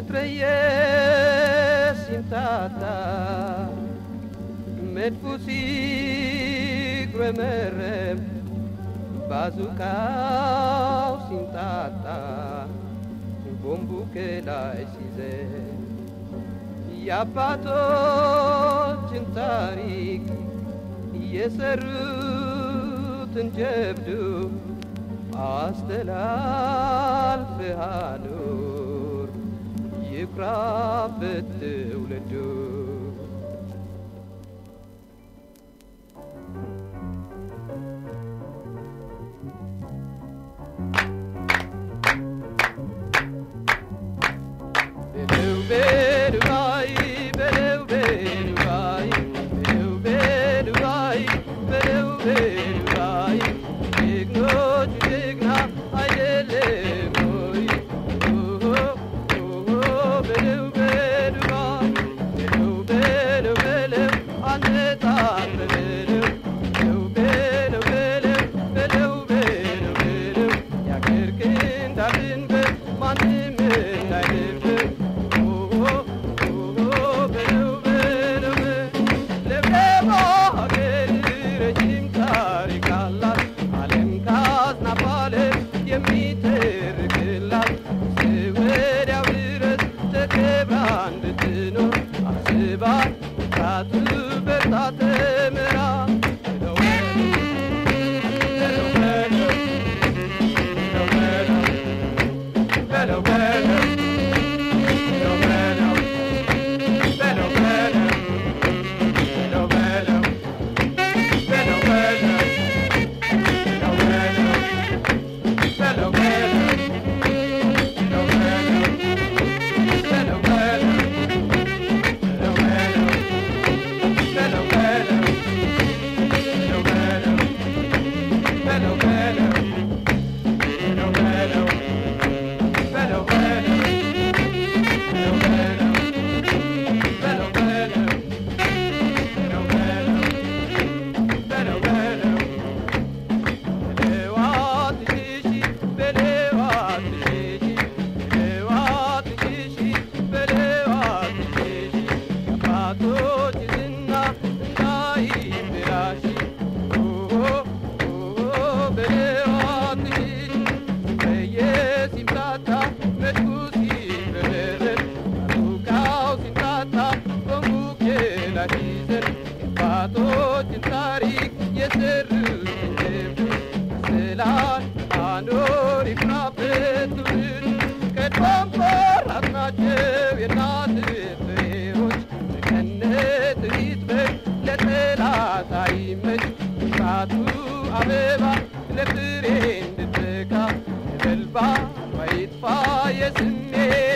Să trăiesc în tata, med fusigre mere, bazucau sin tata, bombuche la esize. Iapato cintaric, astel እንጀብዱ አስተላልፍሃሉ you crop it do le do do better. አኖር ይፍራበት ትውልድ ቀድሞም ቆራጥ ናቸው የእናት ፍሬዎች። በገነት ይጥበቅ ለጠላት አይመች። እሳቱ አበባ ለፍሬ እንድትካ ነበልባሏ ይጥፋ የስሜት